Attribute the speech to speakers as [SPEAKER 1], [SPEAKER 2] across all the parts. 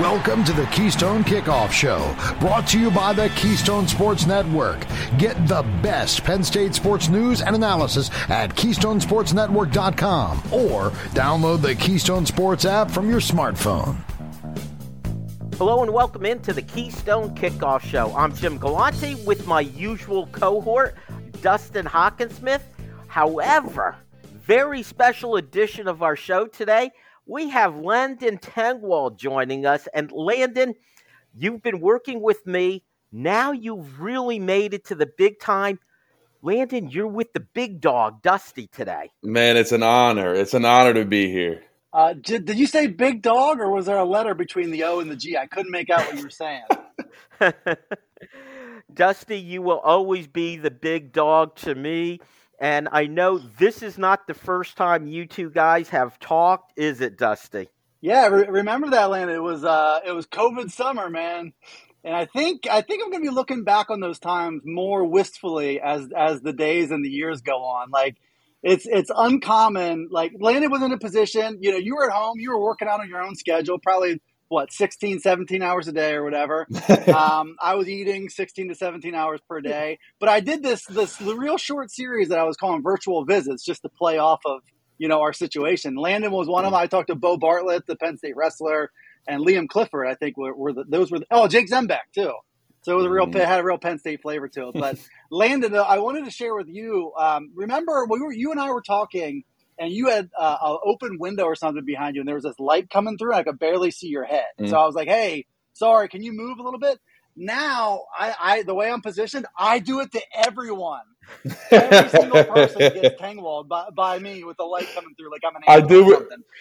[SPEAKER 1] Welcome to the Keystone Kickoff Show, brought to you by the Keystone Sports Network. Get the best Penn State sports news and analysis at KeystonesportsNetwork.com or download the Keystone Sports app from your smartphone.
[SPEAKER 2] Hello and welcome into the Keystone Kickoff Show. I'm Jim Galante with my usual cohort, Dustin Hockensmith. However, very special edition of our show today we have Landon Tengwall joining us. And Landon, you've been working with me. Now you've really made it to the big time. Landon, you're with the big dog, Dusty, today.
[SPEAKER 3] Man, it's an honor. It's an honor to be here.
[SPEAKER 4] Uh, did, did you say big dog, or was there a letter between the O and the G? I couldn't make out what you were saying.
[SPEAKER 2] Dusty, you will always be the big dog to me. And I know this is not the first time you two guys have talked, is it, Dusty?
[SPEAKER 4] Yeah, re- remember that, Land? It was uh, it was COVID summer, man, and I think I think I'm going to be looking back on those times more wistfully as as the days and the years go on. Like it's it's uncommon. Like Landon was in a position, you know, you were at home, you were working out on your own schedule, probably what 16 17 hours a day or whatever. Um, i was eating 16 to 17 hours per day but i did this this the real short series that i was calling virtual visits just to play off of you know our situation. Landon was one of them. I talked to bo bartlett the penn state wrestler and liam clifford i think were, were the, those were the, oh jake zembeck too. So it was a real mm-hmm. had a real penn state flavor to it. But landon i wanted to share with you um, remember we were you and i were talking and you had uh, an open window or something behind you, and there was this light coming through, and I could barely see your head. Mm. So I was like, "Hey, sorry, can you move a little bit?" Now, I, I the way I'm positioned, I do it to everyone. Every single person gets tengwalled by, by me with the light coming through, like I'm an
[SPEAKER 3] I do.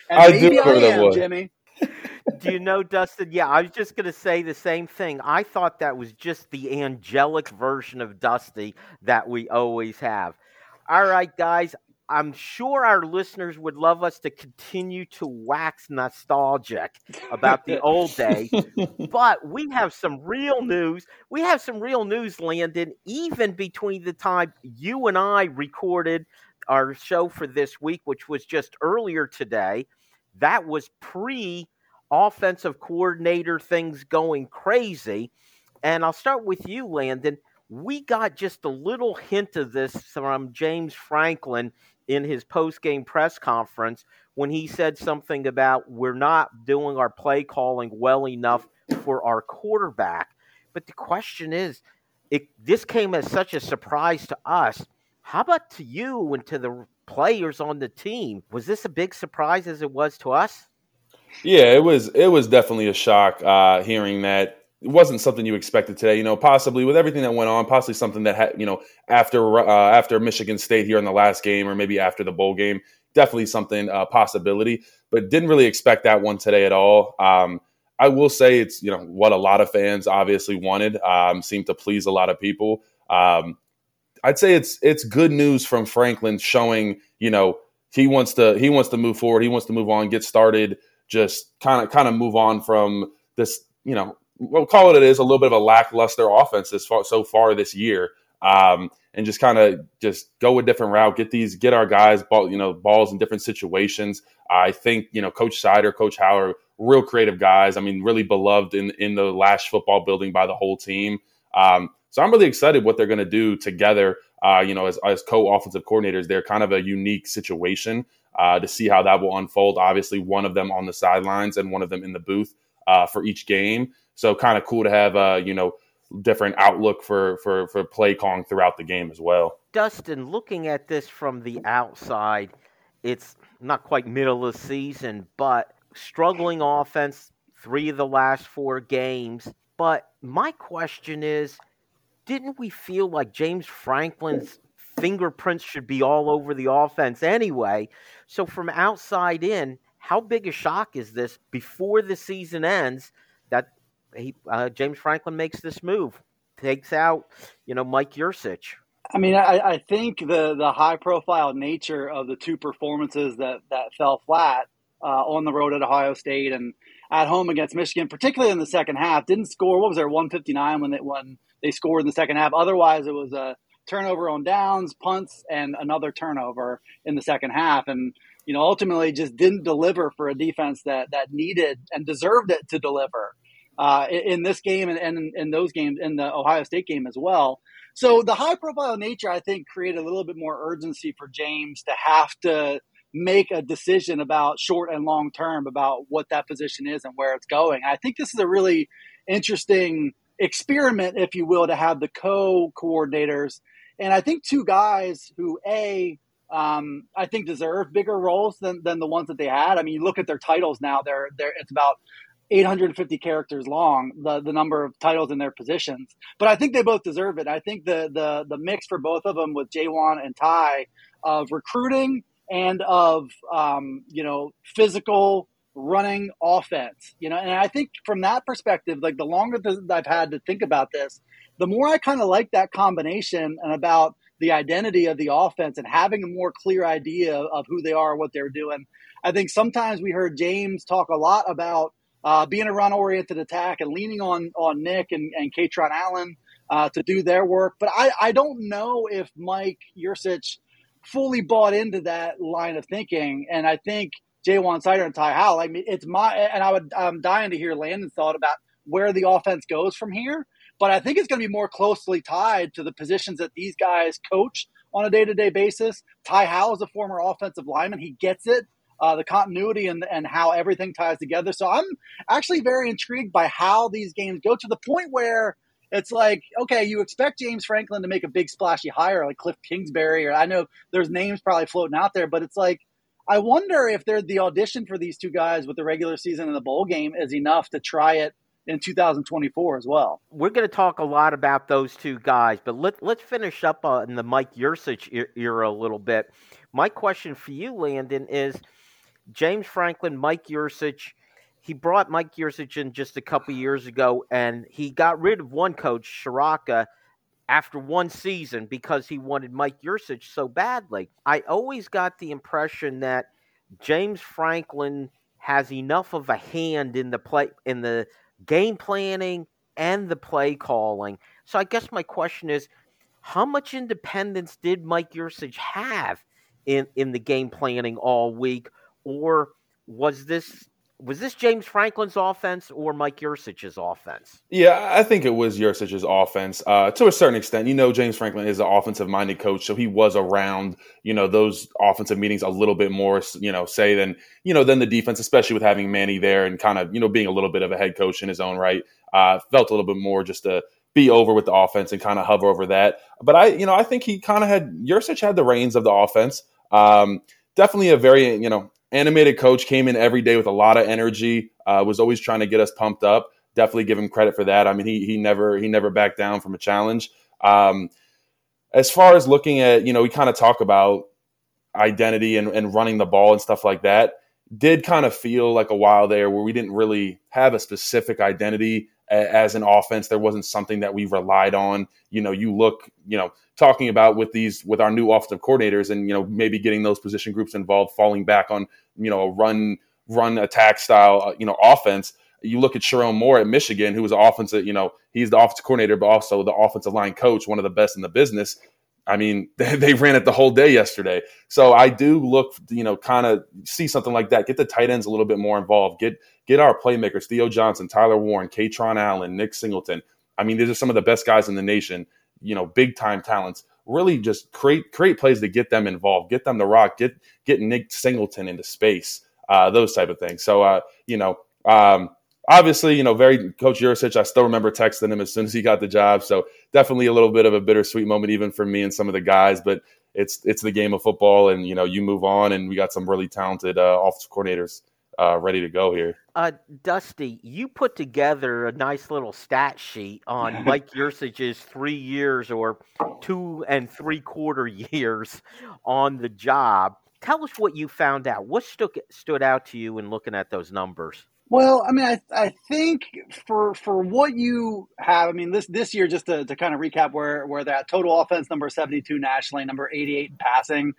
[SPEAKER 4] And I maybe do I am, Jimmy.
[SPEAKER 2] do you know, Dustin? Yeah, I was just going to say the same thing. I thought that was just the angelic version of Dusty that we always have. All right, guys, I'm sure our listeners would love us to continue to wax nostalgic about the old days, but we have some real news. We have some real news, Landon, even between the time you and I recorded our show for this week, which was just earlier today. That was pre offensive coordinator things going crazy. And I'll start with you, Landon. We got just a little hint of this from James Franklin in his post game press conference when he said something about we're not doing our play calling well enough for our quarterback. But the question is, it, this came as such a surprise to us. How about to you and to the players on the team? Was this a big surprise as it was to us?
[SPEAKER 3] Yeah, it was. It was definitely a shock uh, hearing that it wasn't something you expected today. You know, possibly with everything that went on, possibly something that had, you know, after uh, after Michigan State here in the last game, or maybe after the bowl game, definitely something uh, possibility. But didn't really expect that one today at all. Um, I will say it's you know what a lot of fans obviously wanted. Um, seemed to please a lot of people. Um, I'd say it's it's good news from Franklin showing you know he wants to he wants to move forward. He wants to move on, get started, just kind of kind of move on from this you know we'll call it it is a little bit of a lackluster offense this far, so far this year. Um, and just kind of just go a different route, get these, get our guys ball, you know, balls in different situations. I think you know, Coach Seider, Coach Howle, real creative guys. I mean, really beloved in in the Lasch football building by the whole team. Um, so I'm really excited what they're going to do together. Uh, you know, as, as co-offensive coordinators, they're kind of a unique situation uh, to see how that will unfold. Obviously, one of them on the sidelines and one of them in the booth uh, for each game. So kind of cool to have uh, you know different outlook for for for play calling throughout the game as well.
[SPEAKER 2] Dustin, looking at this from the outside, it's not quite middle of the season, but struggling offense, three of the last four games. But my question is, didn't we feel like James Franklin's fingerprints should be all over the offense anyway? So from outside in, how big a shock is this before the season ends he uh, James Franklin makes this move, takes out you know Mike Yurcich.
[SPEAKER 4] I mean, I, I think the the high profile nature of the two performances that that fell flat uh, on the road at Ohio State and at home against Michigan, particularly in the second half, didn't score. What was there, one fifty nine when they when they scored in the second half? Otherwise, it was a turnover on downs, punts, and another turnover in the second half, and you know ultimately just didn't deliver for a defense that that needed and deserved it to deliver uh, in this game and, and in those games, in the Ohio State game as well. So the high profile nature, I think, created a little bit more urgency for James to have to make a decision about short and long term about what that position is and where it's going. I think this is a really interesting experiment, if you will, to have the co coordinators. And I think two guys who, A, um, I think deserve bigger roles than, than the ones that they had. I mean, you look at their titles now, they're, they're, it's about 850 characters long, the, the number of titles in their positions. But I think they both deserve it. I think the, the, the mix for both of them with Ja'Juan and Ty of recruiting and of, um, you know, physical running offense, you know, and I think from that perspective, like the longer that I've had to think about this, the more I kind of like that combination and about the identity of the offense and having a more clear idea of who they are, what they're doing. I think sometimes we heard James talk a lot about uh, being a run oriented attack and leaning on on Nick and, and Kaytron Allen uh, to do their work. But I, I don't know if Mike Yurcich fully bought into that line of thinking. And I think Ja'Juan Seider and Ty Howle, I mean, it's my, and I would, I'm dying to hear Landon's thought about where the offense goes from here. But I think it's going to be more closely tied to the positions that these guys coach on a day to day basis. Ty Howle is a former offensive lineman. He gets it. Uh, the continuity and, and how everything ties together. So I'm actually very intrigued by how these games go to the point where it's like, okay, you expect James Franklin to make a big splashy hire like Cliff Kingsbury, or I know there's names probably floating out there, but it's like, I wonder if they're the audition for these two guys with the regular season and the bowl game is enough to try it in 2024 as well.
[SPEAKER 2] We're going to talk a lot about those two guys, but let, let's finish up on the Mike Yurcich era a little bit. My question for you, Landon, is James Franklin, Mike Yurcich. He brought Mike Yurcich in just a couple years ago, and he got rid of one coach, Ciarrocca, after one season because he wanted Mike Yurcich so badly. I always got the impression that James Franklin has enough of a hand in the play in the game planning and the play calling. So I guess my question is, how much independence did Mike Yurcich have in, in the game planning all week, or was this was this James Franklin's offense or Mike Yurcich's offense?
[SPEAKER 3] Yeah, I think it was Yurcich's offense uh, to a certain extent. You know, James Franklin is an offensive minded coach, so he was around you know those offensive meetings a little bit more, you know, say than you know than the defense, especially with having Manny there and kind of you know being a little bit of a head coach in his own right. Uh, felt a little bit more just to be over with the offense and kind of hover over that. But I, you know, I think he kind of had Yurcich had the reins of the offense. Um, definitely a very you know animated coach came in every day with a lot of energy. Uh, was always trying to get us pumped up. Definitely give him credit for that. I mean, he he never he never backed down from a challenge. Um, as far as looking at, you know, we kind of talk about identity and, and running the ball and stuff like that. Did kind of feel like a while there where we didn't really have a specific identity as an offense. There wasn't something that we relied on. You know, you look, you know, talking about with these with our new offensive coordinators and you know maybe getting those position groups involved, falling back on you know a run run attack style uh, you know offense. You look at Sherrone Moore at Michigan, who was offensive, you know, he's the offensive coordinator, but also the offensive line coach, one of the best in the business. I mean, they ran it the whole day yesterday. So I do look, you know, kind of see something like that. Get the tight ends a little bit more involved. Get get our playmakers, Theo Johnson, Tyler Warren, Kaytron Allen, Nick Singleton. I mean, these are some of the best guys in the nation you know, big time talents. Really, just create create plays to get them involved, get them to rock, get get Nick Singleton into space, uh, those type of things. So, uh, you know, um, obviously, you know, very Coach Yurcich. I still remember texting him as soon as he got the job. So, definitely a little bit of a bittersweet moment, even for me and some of the guys. But it's it's the game of football, and you know, you move on, and we got some really talented uh, offensive coordinators uh, ready to go here.
[SPEAKER 2] Uh, Dusty, you put together a nice little stat sheet on Mike Yurcich's three years or two and three quarter years on the job. Tell us what you found out. What stood stood out to you in looking at those numbers?
[SPEAKER 4] Well, I mean, I, I think for for what you have, I mean, this this year, just to, to kind of recap where where that total offense number seventy two nationally, number eighty eight in passing,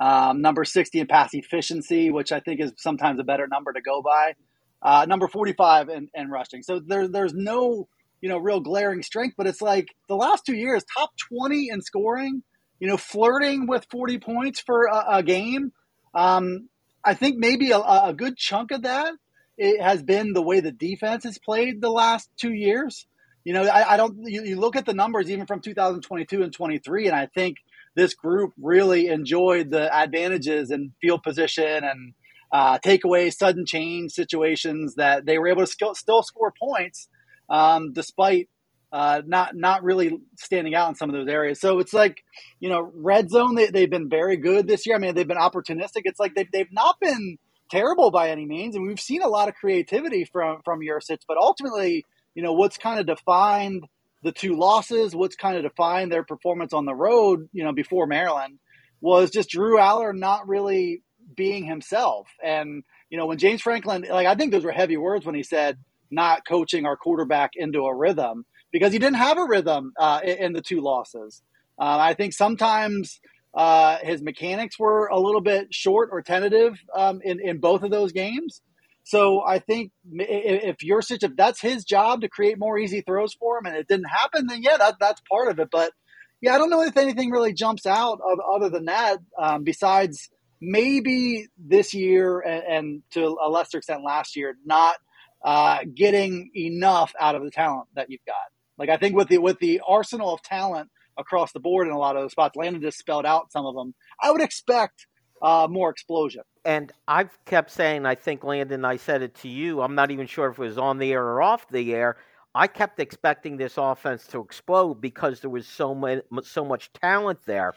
[SPEAKER 4] um, number 60 in pass efficiency, which I think is sometimes a better number to go by. Uh, number 45 in, in rushing. So there, there's no, you know, real glaring strength, but it's like the last two years, top 20 in scoring, you know, flirting with 40 points for a, a game. Um, I think maybe a, a, good chunk of that it has been the way the defense has played the last two years. You know, I, I don't. You, you, look at the numbers even from 2022 and 23, and I think this group really enjoyed the advantages in field position and uh, takeaway, sudden change situations that they were able to still, still score points um, despite uh, not not really standing out in some of those areas. So it's like, you know, red zone. They, they've been very good this year. I mean, they've been opportunistic. It's like they've they've not been terrible by any means, and we've seen a lot of creativity from from Yurcich. But ultimately, you know, what's kind of defined the two losses, what's kind of defined their performance on the road, you know, before Maryland, was just Drew Allar not really being himself. And you know, when James Franklin, like I think those were heavy words when he said not coaching our quarterback into a rhythm because he didn't have a rhythm uh, in the two losses. Uh, I think sometimes uh, his mechanics were a little bit short or tentative um, in in both of those games. So I think if Yurcich, if that's his job to create more easy throws for him, and it didn't happen, then yeah, that, that's part of it. But yeah, I don't know if anything really jumps out of, other than that. Um, besides maybe this year and, and, to a lesser extent last year, not uh, getting enough out of the talent that you've got. Like I think with the with the arsenal of talent across the board in a lot of those spots, Landon just spelled out some of them. I would expect uh, more explosion.
[SPEAKER 2] And I've kept saying, I think Landon, I said it to you. I'm not even sure if it was on the air or off the air. I kept expecting this offense to explode because there was so much so much talent there.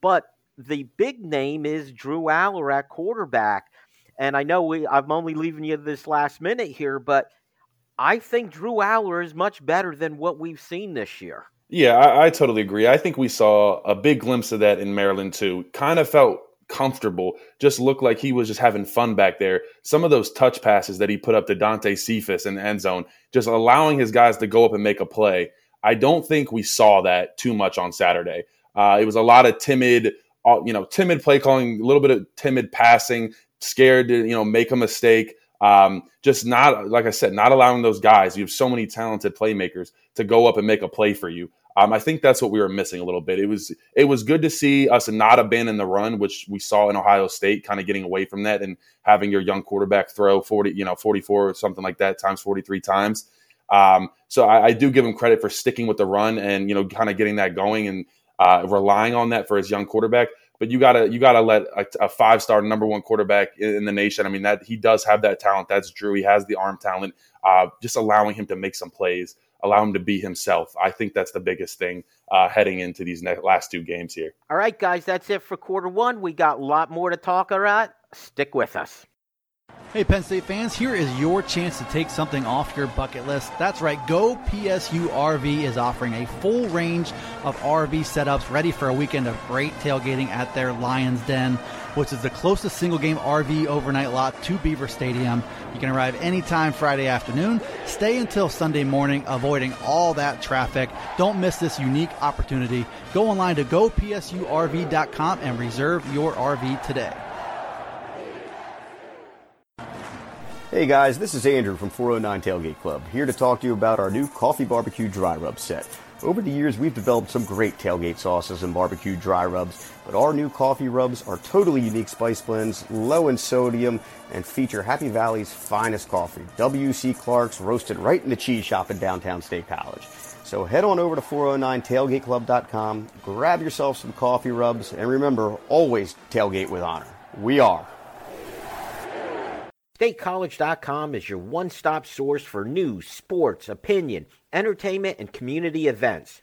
[SPEAKER 2] But the big name is Drew Allar at quarterback. And I know we I'm only leaving you this last minute here, but I think Drew Allar is much better than what we've seen this year.
[SPEAKER 3] Yeah, I, I, totally agree. I think we saw a big glimpse of that in Maryland too. Kind of felt comfortable, just looked like he was just having fun back there. Some of those touch passes that he put up to Dante Cephas in the end zone, just allowing his guys to go up and make a play. I don't think we saw that too much on Saturday. Uh, it was a lot of timid, uh, you know, timid play calling, a little bit of timid passing, scared to, you know, make a mistake. Um, just not, like I said, not allowing those guys. You have so many talented playmakers to go up and make a play for you. Um, I think that's what we were missing a little bit. It was it was good to see us not abandon the run, which we saw in Ohio State, kind of getting away from that and having your young quarterback throw forty, you know, forty four or something like that times forty three times. Um, so I, I, do give him credit for sticking with the run and you know kind of getting that going and uh, relying on that for his young quarterback. But you gotta you gotta let a, a five star number one quarterback in, in, the nation. I mean that he does have that talent. That's Drew. He has the arm talent. Uh, just allowing him to make some plays allow him to be himself. I think that's the biggest thing uh, heading into these next, last two games here.
[SPEAKER 2] All right, guys, that's it for quarter one. We got a lot more to talk about. Stick with us.
[SPEAKER 5] Hey, Penn State fans, here is your chance to take something off your bucket list. That's right, Go PSU RV is offering a full range of RV setups ready for a weekend of great tailgating at their Lions Den, which is the closest single game RV overnight lot to Beaver Stadium. You can arrive anytime Friday afternoon, stay until Sunday morning, avoiding all that traffic. Don't miss this unique opportunity. Go online to gopsurv.com and reserve your RV today.
[SPEAKER 6] Hey guys, this is Andrew from 409 Tailgate Club, here to talk to you about our new coffee barbecue dry rub set. Over the years, we've developed some great tailgate sauces and barbecue dry rubs, but our new coffee rubs are totally unique spice blends, low in sodium, and feature Happy Valley's finest coffee, W.C. Clark's, roasted right in the cheese shop in downtown State College. So head on over to 409tailgateclub.com, grab yourself some coffee rubs, and remember, always tailgate with honor. We are.
[SPEAKER 2] StateCollege.com is your one stop source for news, sports, opinion, entertainment, and community events.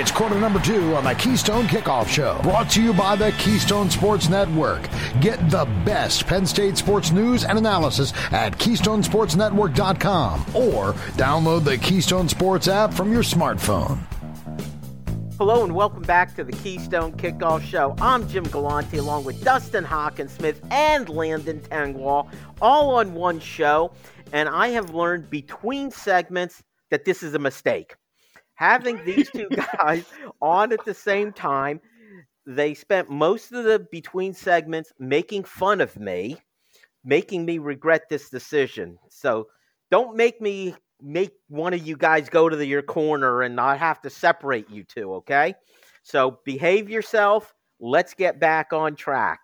[SPEAKER 1] It's quarter number two on the Keystone Kickoff Show, brought to you by the Keystone Sports Network. Get the best Penn State sports news and analysis at KeystonesportsNetwork.com or download the Keystone Sports app from your smartphone.
[SPEAKER 2] Hello and welcome back to the Keystone Kickoff Show. I'm Jim Galante along with Dustin Hockensmith and Landon Tengwall, all on one show. And I have learned between segments that this is a mistake. Having these two guys on at the same time, they spent most of the between segments making fun of me, making me regret this decision. So don't make me make one of you guys go to the, your corner and not have to separate you two, okay? So behave yourself. Let's get back on track.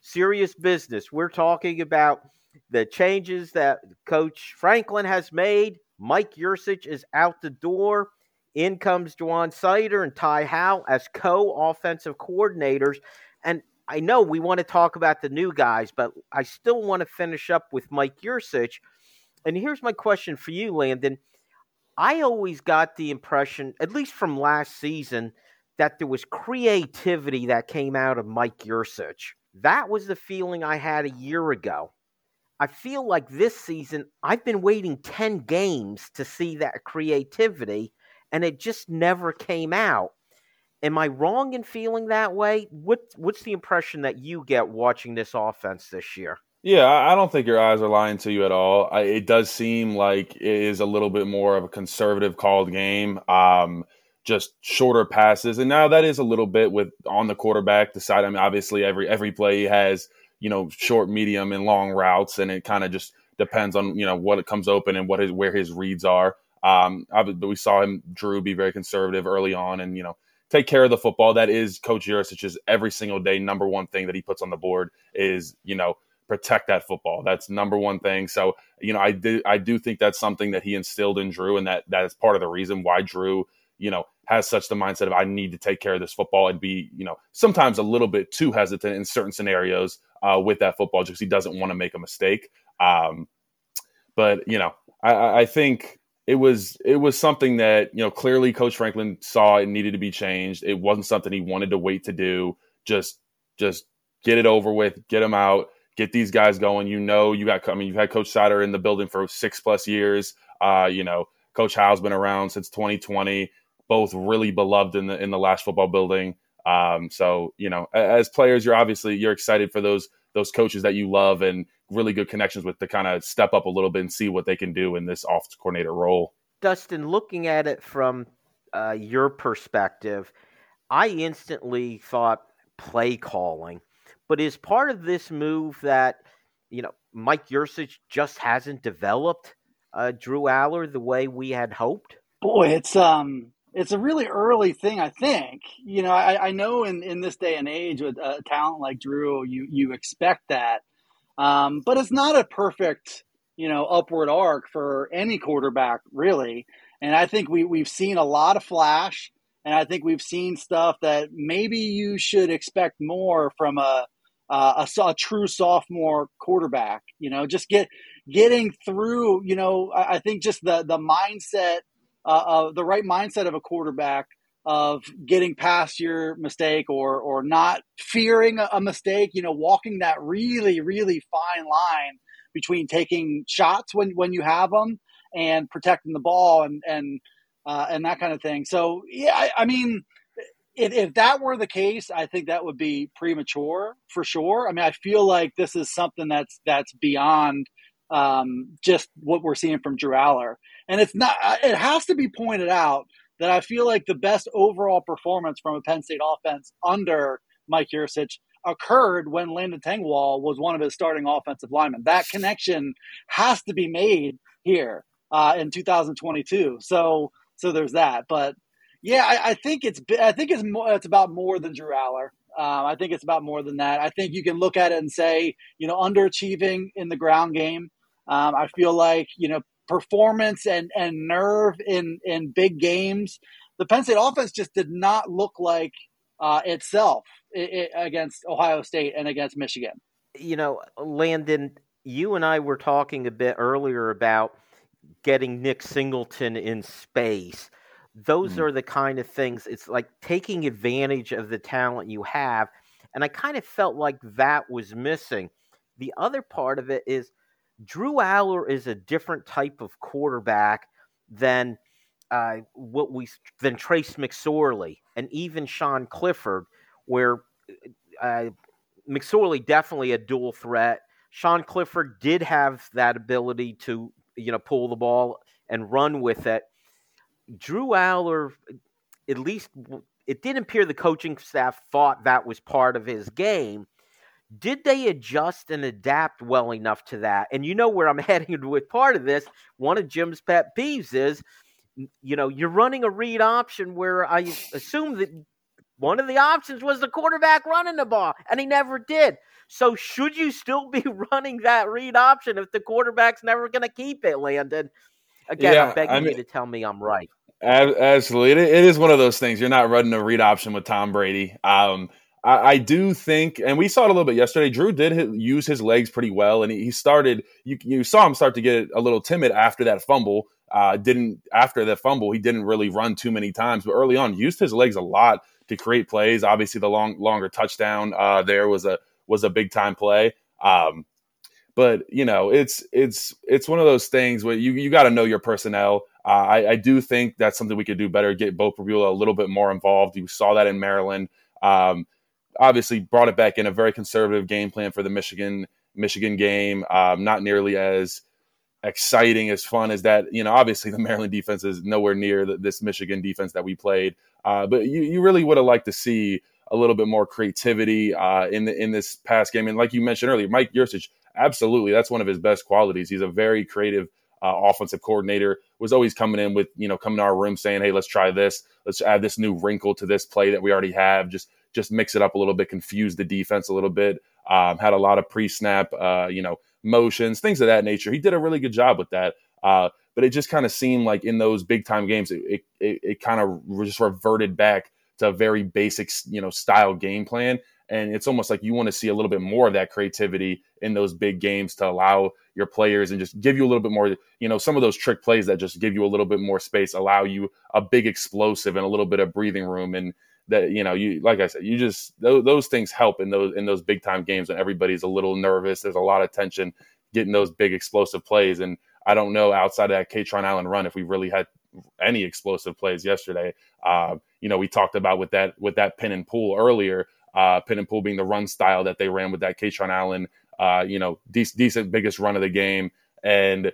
[SPEAKER 2] Serious business. We're talking about the changes that Coach Franklin has made. Mike Yurcich is out the door. In comes Ja'Juan Seider and Ty Howle as co offensive coordinators. And I know we want to talk about the new guys, but I still want to finish up with Mike Yurcich. And here's my question for you, Landon. I always got the impression, at least from last season, that there was creativity that came out of Mike Yurcich. That was the feeling I had a year ago. I feel like this season, I've been waiting 10 games to see that creativity and it just never came out. Am I wrong in feeling that way? What what's the impression that you get watching this offense this year?
[SPEAKER 3] Yeah, I don't think your eyes are lying to you at all. I, it does seem like it is a little bit more of a conservative called game, um, just shorter passes, and now that is a little bit with on the quarterback. The side, I mean, obviously every every play has you know short, medium, and long routes, and it kind of just depends on you know what it comes open and what his where his reads are. Um, but we saw him, Drew, be very conservative early on, and you know take care of the football. That is Coach Yurcich's every single day number one thing that he puts on the board is you know protect that football. That's number one thing. So you know I do I do think that's something that he instilled in Drew, and that that is part of the reason why Drew you know has such the mindset of I need to take care of this football and be you know sometimes a little bit too hesitant in certain scenarios uh, with that football just because he doesn't want to make a mistake. Um, but you know I, I think it was it was something that you know clearly Coach Franklin saw it needed to be changed. It wasn't something he wanted to wait to do. Just just get it over with, get them out, get these guys going. You know, you got I mean you've had Coach Seider in the building for six plus years. Uh, you know, Coach Howle's been around since 2020. Both really beloved in the in the Lasch football building. Um, so you know, as players, you're obviously you're excited for those those coaches that you love and really good connections with to kind of step up a little bit and see what they can do in this offense coordinator role.
[SPEAKER 2] Dustin, looking at it from uh, your perspective, I instantly thought play calling. But is part of this move that, you know, Mike Yurcich just hasn't developed uh, Drew Allar the way we had hoped?
[SPEAKER 4] Boy, it's um it's a really early thing, I think. You know, I, I know in, in this day and age with a talent like Drew, you you expect that. Um, but it's not a perfect, you know, upward arc for any quarterback, really. And I think we, we've seen a lot of flash, and I think we've seen stuff that maybe you should expect more from a, a, a, true sophomore quarterback. You know, just get getting through. You know, I, I think just the the mindset, uh, of the right mindset of a quarterback of getting past your mistake or or not fearing a, mistake you know walking that really really fine line between taking shots when when you have them and protecting the ball and and uh, and that kind of thing so yeah i, I mean if, if that were the case i think that would be premature for sure i mean i feel like this is something that's that's beyond um, just what we're seeing from Drew Allar. And it's not, it has to be pointed out that I feel like the best overall performance from a Penn State offense under Mike Yurcich occurred when Landon Tengwall was one of his starting offensive linemen. That connection has to be made here uh, in 2022. So so there's that. But yeah, I, I, think it's I think it's more, it's about more than Drew Allar. Um, I think it's about more than that. I think you can look at it and say, you know, underachieving in the ground game. Um, I feel like you know performance and, and nerve in, in big games. The Penn State offense just did not look like uh, itself it, it, against Ohio State and against Michigan.
[SPEAKER 2] You know, Landon, you and I were talking a bit earlier about getting Nick Singleton in space. Those mm. are the kind of things, it's like taking advantage of the talent you have. And I kind of felt like that was missing. The other part of it is Drew Allar is a different type of quarterback than uh, what we than Trace McSorley and even Sean Clifford, where uh, McSorley definitely a dual threat. Sean Clifford did have that ability to you know pull the ball and run with it. Drew Allar, at least it did appear the coaching staff thought that was part of his game. Did they adjust and adapt well enough to that? And you know where I'm heading with part of this. One of Jim's pet peeves is, you know, you're running a read option where I assume that one of the options was the quarterback running the ball, and he never did. So should you still be running that read option if the quarterback's never going to keep it, Landon? Again, yeah, I'm begging I mean, you to tell me I'm right.
[SPEAKER 3] Absolutely, it, it is one of those things. You're not running a read option with Tom Brady. Um, I, I, do think, and we saw it a little bit yesterday. Drew did use his legs pretty well, and he, he, started. You, you saw him start to get a little timid after that fumble. Uh, didn't after that fumble, he didn't really run too many times, but early on used his legs a lot to create plays. Obviously, the long longer touchdown uh, there was a was a big time play. Um, but you know, it's it's it's one of those things where you you got to know your personnel. Uh, I, I, do think that's something we could do better. Get Beau Pribula a little bit more involved. You saw that in Maryland. Um, obviously, brought it back in a very conservative game plan for the Michigan Michigan game. Um, not nearly as exciting as fun as that. You know, obviously the Maryland defense is nowhere near the, this Michigan defense that we played. Uh, but you, you really would have liked to see a little bit more creativity uh, in the in this past game. And like you mentioned earlier, Mike Yurcich, absolutely, that's one of his best qualities. He's a very creative uh, offensive coordinator. Was always coming in with you know coming to our room saying, "Hey, let's try this. Let's add this new wrinkle to this play that we already have. Just just mix it up a little bit, confuse the defense a little bit." Um, had a lot of pre-snap, uh, you know, motions, things of that nature. He did a really good job with that. Uh, but it just kind of seemed like in those big time games, it, it, it kind of just reverted back to a very basic, you know, style game plan. And it's almost like you want to see a little bit more of that creativity in those big games to allow your players and just give you a little bit more, you know, some of those trick plays that just give you a little bit more space, allow you a big explosive and a little bit of breathing room. And that, you know, you, like I said, you just, those, those things help in those, in those big time games when everybody's a little nervous. There's a lot of tension getting those big explosive plays. And I don't know outside of that Kaytron Allen run if we really had any explosive plays yesterday. Uh, you know, we talked about with that with that pin and pull earlier. Uh, pin and pull being the run style that they ran with that Kaytron Allen. Uh, you know, de- decent biggest run of the game, and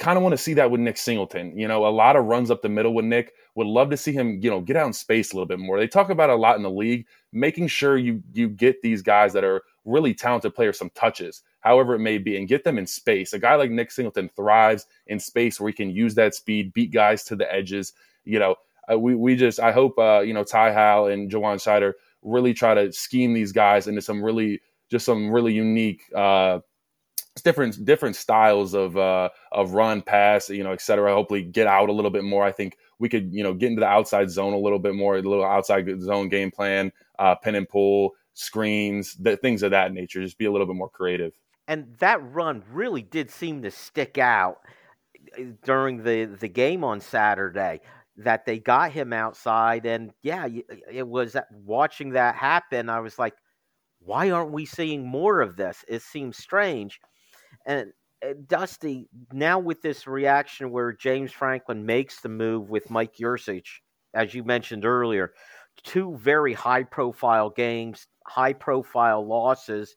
[SPEAKER 3] kind of want to see that with Nick Singleton. You know, a lot of runs up the middle with Nick. Would love to see him, you know, get out in space a little bit more. They talk about a lot in the league, making sure you you get these guys that are really talented players some touches, however it may be, and get them in space. A guy like Nick Singleton thrives in space where he can use that speed, beat guys to the edges. You know, uh, we we just I hope uh, you know Ty Howle and Ja'Juan Seider really try to scheme these guys into some really just some really unique uh, different different styles of uh, of run, pass, you know, et cetera. Hopefully, get out a little bit more. I think we could you know get into the outside zone a little bit more, a little outside zone game plan, uh, pin and pull, screens, things of that nature. Just be a little bit more creative.
[SPEAKER 2] And that run really did seem to stick out uh, during the the game on Saturday that they got him outside. And yeah, it was watching that happen. I was like, why aren't we seeing more of this? It seems strange. And uh, Dusty, now with this reaction where James Franklin makes the move with Mike Yurcich, as you mentioned earlier, two very high profile games, high profile losses.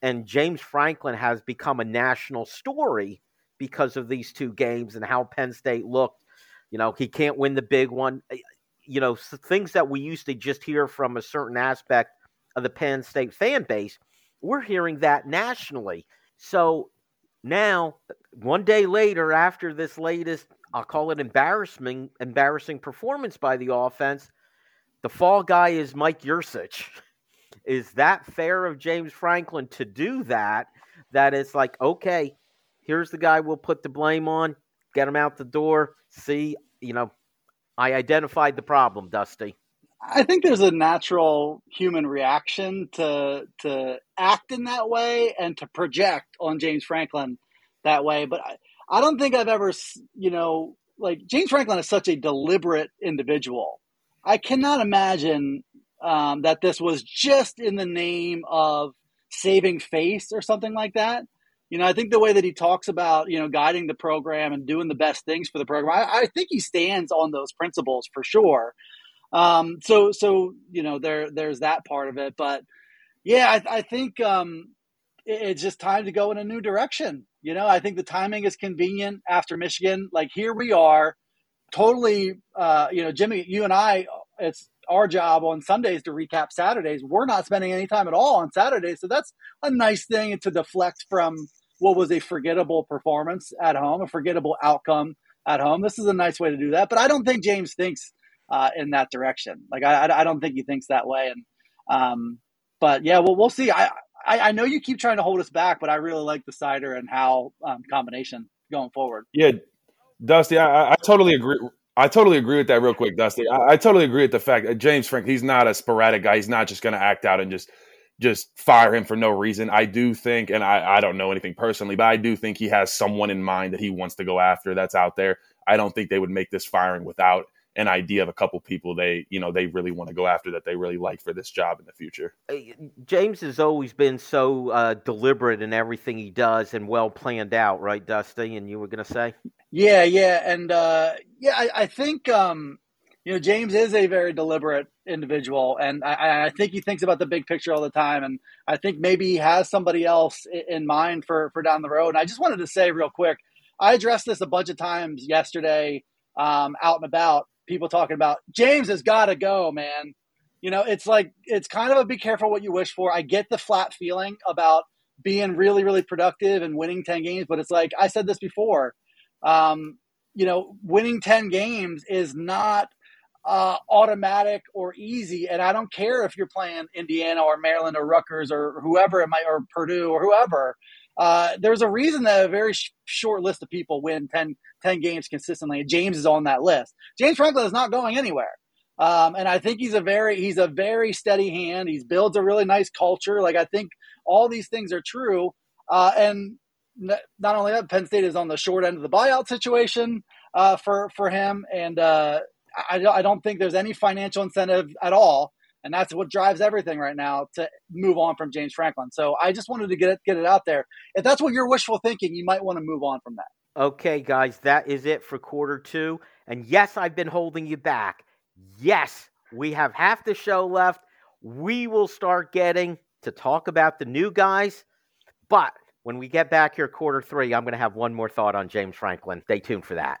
[SPEAKER 2] And James Franklin has become a national story because of these two games and how Penn State looked you know, he can't win the big one. Eh, you know, things that we used to just hear from a certain aspect of the Penn State fan base, we're hearing that nationally. So now, one day later, after this latest, I'll call it embarrassing, embarrassing performance by the offense, the fall guy is Mike Yurcich. Is that fair of James Franklin to do that? That it's like, okay, here's the guy we'll put the blame on, get him out the door see, you know, I identified the problem, Dusty.
[SPEAKER 4] I think there's a natural human reaction to to act in that way and to project on James Franklin that way. But I, I don't think I've ever, you know, like James Franklin is such a deliberate individual. I cannot imagine um, that this was just in the name of saving face or something like that you know, I think the way that he talks about, you know, guiding the program and doing the best things for the program, I, I think he stands on those principles for sure. Um, so, so you know, there there's that part of it, but yeah, I, I think um, it, it's just time to go in a new direction. You know, I think the timing is convenient after Michigan. Like here we are, totally, uh, you know, Jimmy, you and I, it's our job on Sundays to recap Saturdays. We're not spending any time at all on Saturdays. So that's a nice thing to deflect from what was a forgettable performance at home, a forgettable outcome at home. This is a nice way to do that. But I don't think James thinks uh, in that direction. Like, I, I don't think he thinks that way. And, um, but yeah, well, we'll see. I, I, I, know you keep trying to hold us back, but I really like the Seider and Howle um, combination going forward.
[SPEAKER 3] Yeah, Dusty, I, I totally agree. I totally agree with that real quick, Dusty. I, I, totally agree with the fact that James Frank, he's not a sporadic guy. He's not just going to act out and just just fire him for no reason. I do think, and I, I don't know anything personally, but I do think he has someone in mind that he wants to go after that's out there. I don't think they would make this firing without an idea of a couple people they you know they really want to go after that they really like for this job in the future.
[SPEAKER 2] James has always been so uh, deliberate in everything he does and well planned out, right, Dusty? And you were going to say,
[SPEAKER 4] yeah, yeah, and uh, yeah, I, I think um, you know James is a very deliberate individual, and I, I, think he thinks about the big picture all the time, and I think maybe he has somebody else in mind for for down the road. And I just wanted to say real quick, I addressed this a bunch of times yesterday, um, out and about people talking about James has got to go, man. You know, it's like it's kind of a be careful what you wish for. I get the flat feeling about being really, really productive and winning ten games, but it's like I said this before. Um, you know, winning ten games is not uh, automatic or easy, and I don't care if you're playing Indiana or Maryland or Rutgers or whoever it might or Purdue or whoever. Uh, there's a reason that a very sh- short list of people win 10, 10 games consistently. And James is on that list. James Franklin is not going anywhere. Um, and I think he's a very he's a very steady hand. He builds a really nice culture. Like I think all these things are true. Uh, and n- not only that, Penn State is on the short end of the buyout situation uh, for for him. And uh, I, I don't think there's any financial incentive at all and that's what drives everything right now to move on from James Franklin. So I just wanted to get it get it out there. If that's what you're wishful thinking, you might want to move on from that.
[SPEAKER 2] Okay, guys, that is it for quarter two. And yes, I've been holding you back. Yes, we have half the show left. We will start getting to talk about the new guys. But when we get back here, quarter three, I'm going to have one more thought on James Franklin. Stay tuned for that.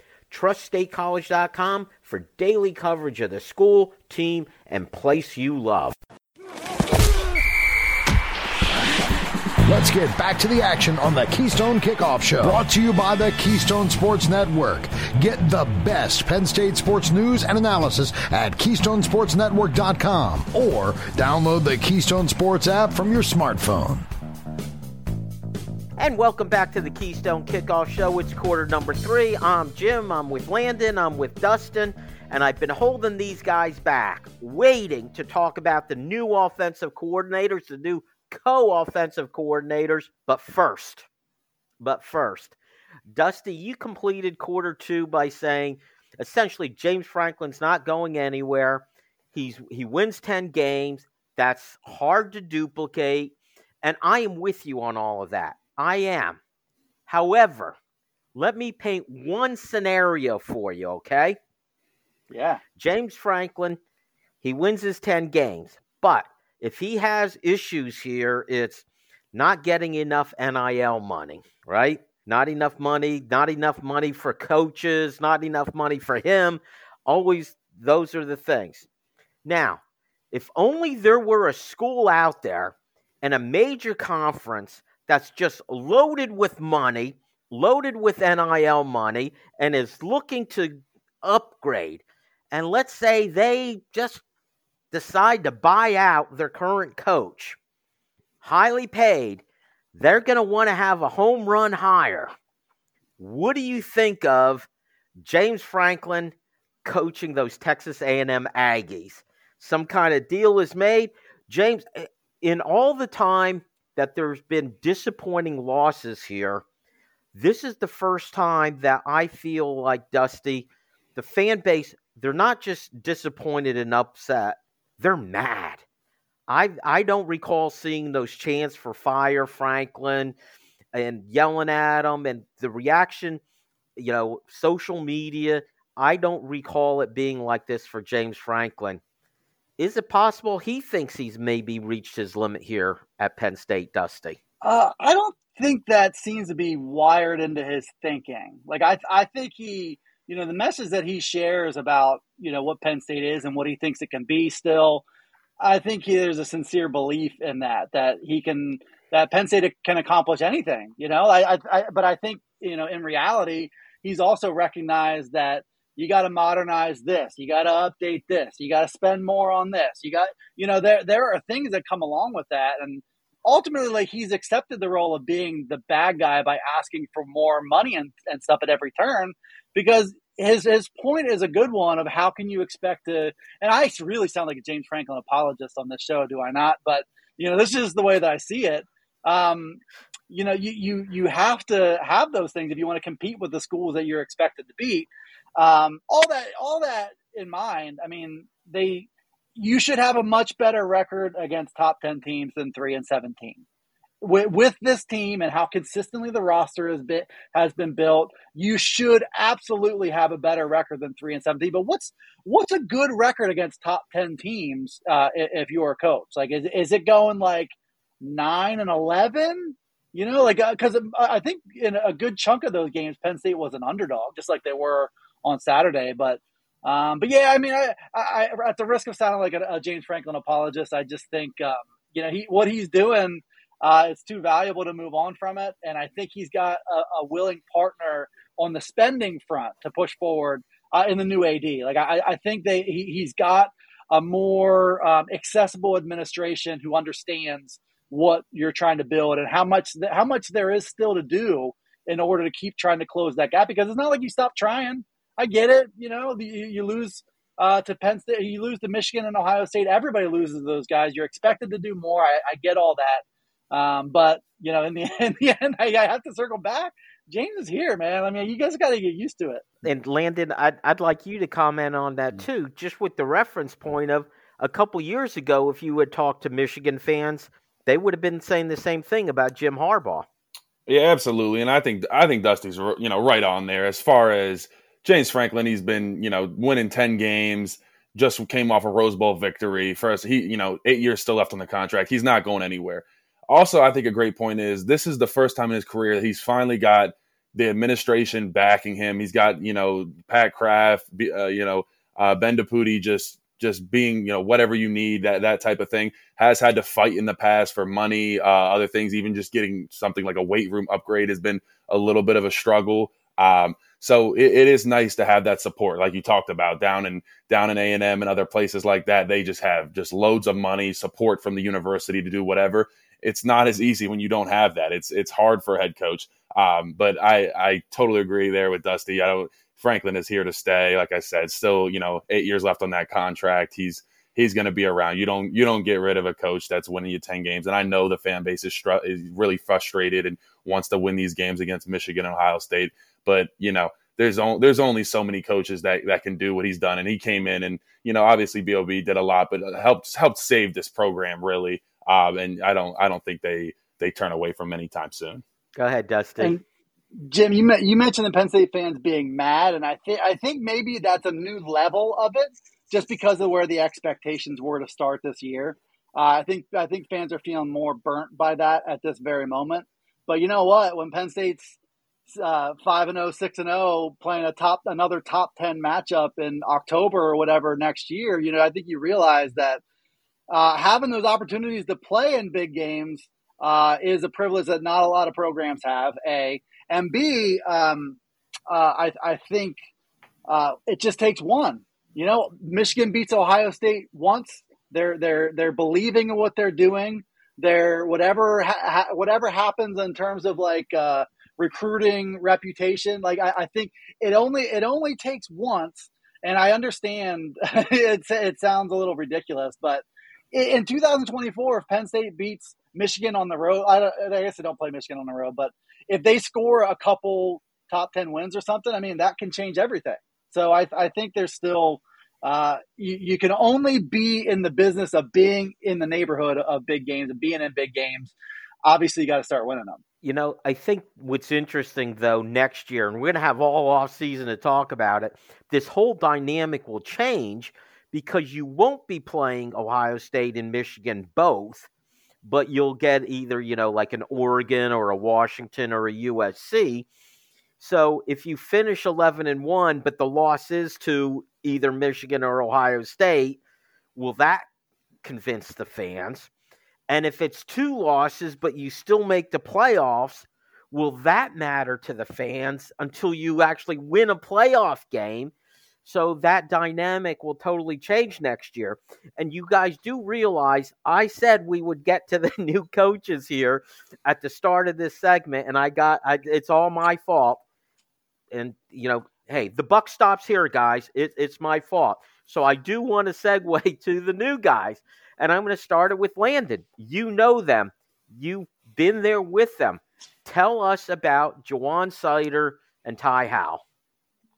[SPEAKER 2] Trust statecollege.com for daily coverage of the school, team, and place you love.
[SPEAKER 1] Let's get back to the action on the Keystone Kickoff Show. Brought to you by the Keystone Sports Network. Get the best Penn State sports news and analysis at KeystonesportsNetwork.com or download the Keystone Sports app from your smartphone.
[SPEAKER 2] And welcome back to the Keystone Kickoff Show. It's quarter number three. I'm Jim. I'm with Landon. I'm with Dustin. And I've been holding these guys back, waiting to talk about the new offensive coordinators, the new co offensive coordinators. But first, but first, Dusty, you completed quarter two by saying essentially James Franklin's not going anywhere. He's he wins 10 games. That's hard to duplicate. And I am with you on all of that. I am. However, let me paint one scenario for you, okay?
[SPEAKER 4] Yeah.
[SPEAKER 2] James Franklin, he wins his 10 games, but If he has issues here, it's not getting enough NIL money, right? Not enough money, not enough money for coaches, not enough money for him. Always, those are the things. Now, if only there were a school out there and a major conference that's just loaded with money, loaded with NIL money, and is looking to upgrade. And let's say they just decide to buy out their current coach, highly paid, they're going to want to have a home run hire. What do you think of James Franklin coaching those Texas A&M Aggies? Some kind of deal is made. James, in all the time that there's been disappointing losses here, this is the first time that I feel like Dusty, the fan base, they're not just disappointed and upset, they're mad. I I don't recall seeing those chants for fire Franklin and yelling at him and the reaction, you know, social media. I don't recall it being like this for James Franklin. Is it possible he thinks he's maybe reached his limit here at Penn State, Dusty?
[SPEAKER 4] Uh, I don't think that seems to be wired into his thinking. Like I, I think he, you know, the message that he shares about, you know, what Penn State is and what he thinks it can be still I think he, there's a sincere belief in that that he can that Penn State can accomplish anything. You know, I, I but I think you know in reality he's also recognized that you got to modernize this, you got to update this, you got to spend more on this. You got you know there there are things that come along with that and ultimately like he's accepted the role of being the bad guy by asking for more money and, and stuff at every turn because his his point is a good one of how can you expect to and I really sound like a James Franklin apologist on this show, do I not? But you know, this is the way that I see it. Um, you know, you you you have to have those things if you want to compete with the schools that you're expected to beat. Um, all that all that in mind, I mean, they you should have a much better record against top ten teams than three and seventeen with, with this team and how consistently the roster has been has been built, you should absolutely have a better record than three and seventeen. But what's what's a good record against top ten teams uh, if you're a coach? Like, is is it going like nine and eleven? You know, like because uh, I think in a good chunk of those games, Penn State was an underdog, just like they were on Saturday. But um, but yeah, I mean, I, I, at the risk of sounding like a, a James Franklin apologist, I just think um, you know he what he's doing uh, it's too valuable to move on from it. And I think he's got a, a willing partner on the spending front to push forward uh, in the new AD. Like I, I think they he, he's got a more um, accessible administration who understands what you're trying to build and how much th- how much there is still to do in order to keep trying to close that gap. Because it's not like you stop trying. I get it. You know, you, you lose uh, to Penn State, you lose to Michigan and Ohio State. Everybody loses those guys. You're expected to do more. I, I get all that. Um, but you know, in the, in the end, I, I have to circle back. James is here, man. I mean, you guys got to get used to it.
[SPEAKER 2] And Landon, I'd, I'd like you to comment on that mm. too, just with the reference point of a couple years ago. If you had talked to Michigan fans, they would have been saying the same thing about Jim Harbaugh.
[SPEAKER 3] Yeah, absolutely. And I think I think Dusty's you know right on there as far as James Franklin. He's been you know winning ten games. Just came off a Rose Bowl victory. First, he you know eight years still left on the contract. He's not going anywhere. Also, I think a great point is this is the first time in his career that he's finally got the administration backing him. He's got you know Pat Kraft, uh, you know uh, Bendapudi just just being you know whatever you need that that type of thing. Has had to fight in the past for money, uh, other things. Even just getting something like a weight room upgrade has been a little bit of a struggle. Um, so it, it is nice to have that support, like you talked about down in down in A and M and other places like that. They just have just loads of money, support from the university to do whatever it's not as easy when you don't have that. It's it's hard for a head coach. Um, but I I totally agree there with Dusty. I don't. Franklin is here to stay. Like I said, still you know eight years left on that contract. He's he's going to be around. You don't you don't get rid of a coach that's winning you ten games. And I know the fan base is, stru- is really frustrated and wants to win these games against Michigan and Ohio State. But you know there's only there's only so many coaches that that can do what he's done. And he came in and you know obviously Bob did a lot, but helped helped save this program really. Um, and I don't I don't think they they turn away from anytime soon.
[SPEAKER 2] Go ahead, Dustin.
[SPEAKER 4] And Jim, you you mentioned the Penn State fans being mad, and I think I think maybe that's a new level of it, just because of where the expectations were to start this year. Uh, I think I think fans are feeling more burnt by that at this very moment. But you know what? When Penn State's five and 0, 6 and zero, oh, playing a top another top ten matchup in October or whatever next year, you know, I think you realize that uh, having those opportunities to play in big games uh, is a privilege that not a lot of programs have. A and B, um, uh, I, I think uh, it just takes one. You know, Michigan beats Ohio State once. They're they're they're believing in what they're doing. They're whatever ha- whatever happens in terms of like uh, recruiting reputation. Like I, I think it only it only takes once. And I understand it, it sounds a little ridiculous, but in 2024, if Penn State beats Michigan on the road, I, I guess they don't play Michigan on the road, but if they score a couple top 10 wins or something, I mean, that can change everything. So I, I think there's still, uh, you, you can only be in the business of being in the neighborhood of big games and being in big games. Obviously, you got to start winning them.
[SPEAKER 2] You know, I think what's interesting though next year, and we're going to have all off season to talk about it. This whole dynamic will change because you won't be playing Ohio State and Michigan both, but you'll get either, you know, like an Oregon or a Washington or a USC. So if you finish 11 and 1, but the loss is to either Michigan or Ohio State, will that convince the fans? And if it's two losses, but you still make the playoffs, will that matter to the fans until you actually win a playoff game? So that dynamic will totally change next year. And you guys do realize I said we would get to the new coaches here at the start of this segment, and I got I, it's all my fault. And you know, hey, the buck stops here, guys. It, it's my fault. So I do want to segue to the new guys, and I'm going to start it with Landon. You know them. You've been there with them. Tell us about Ja'Juan Seider and Ty Howle.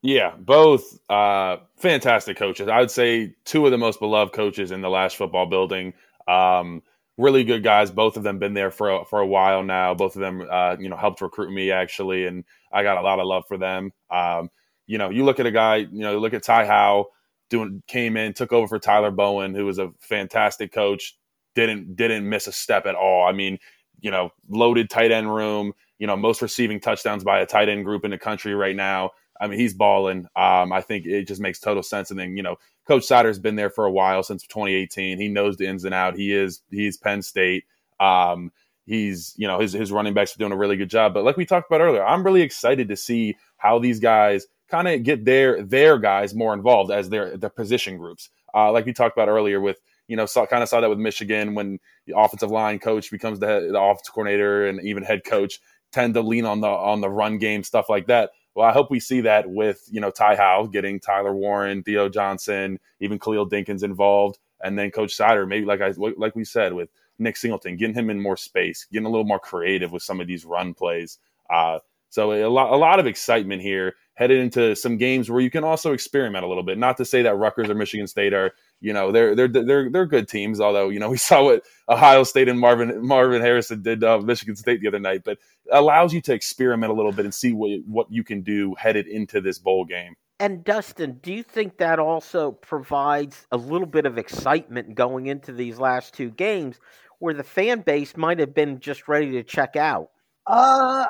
[SPEAKER 3] Yeah, both uh, fantastic coaches. I would say two of the most beloved coaches in the Lasch football building. Um, really good guys. Both of them been there for a, for a while now. Both of them, uh, you know, helped recruit me actually, and I got a lot of love for them. Um, you know, you look at a guy, you know, you look at Ty Howle doing came in, took over for Tyler Bowen, who was a fantastic coach. Didn't didn't miss a step at all. I mean, you know, loaded tight end room. You know, most receiving touchdowns by a tight end group in the country right now. I mean, he's balling. Um, I think it just makes total sense. And then, you know, Coach Seider's been there for a while since 2018. He knows the ins and out. He is he's Penn State. Um, he's you know his his running backs are doing a really good job. But like we talked about earlier, I'm really excited to see how these guys kind of get their their guys more involved as their their position groups. Uh, like we talked about earlier with you know kind of saw that with Michigan when the offensive line coach becomes the, the offensive coordinator and even head coach tend to lean on the on the run game stuff like that. Well, I hope we see that with you know Ty Howle getting Tyler Warren, Theo Johnson, even Khalil Dinkins involved, and then Coach Seider maybe like I like we said with Nick Singleton, getting him in more space, getting a little more creative with some of these run plays. Uh, so a lot a lot of excitement here headed into some games where you can also experiment a little bit. Not to say that Rutgers or Michigan State are you know they're they're they're they're good teams. Although you know we saw what Ohio State and Marvin Marvin Harrison did uh, Michigan State the other night, but allows you to experiment a little bit and see what what you can do headed into this bowl game.
[SPEAKER 2] And Dustin, do you think that also provides a little bit of excitement going into these last two games, where the fan base might have been just ready to check out?
[SPEAKER 4] Uh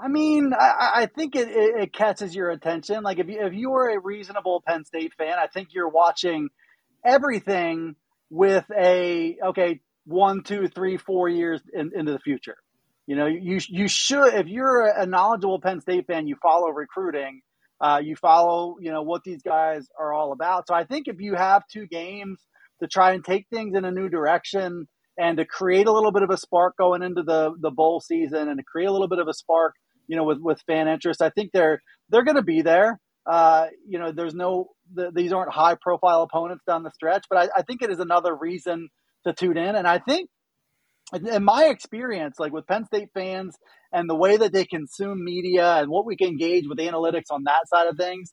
[SPEAKER 4] I mean, I, I think it, it, it, catches your attention. Like if you if you are a reasonable Penn State fan, I think you're watching everything with a okay one, two, three, four years in, into the future. You know, you you should if you're a knowledgeable Penn State fan, you follow recruiting, uh, you follow you know what these guys are all about. So I think if you have two games to try and take things in a new direction and to create a little bit of a spark going into the the bowl season and to create a little bit of a spark you know, with, with fan interest. I think they're they're going to be there. Uh, you know, there's no the, these aren't high profile opponents down the stretch, but I, I think it is another reason to tune in. And I think, in my experience, like with Penn State fans and the way that they consume media and what we can engage with analytics on that side of things,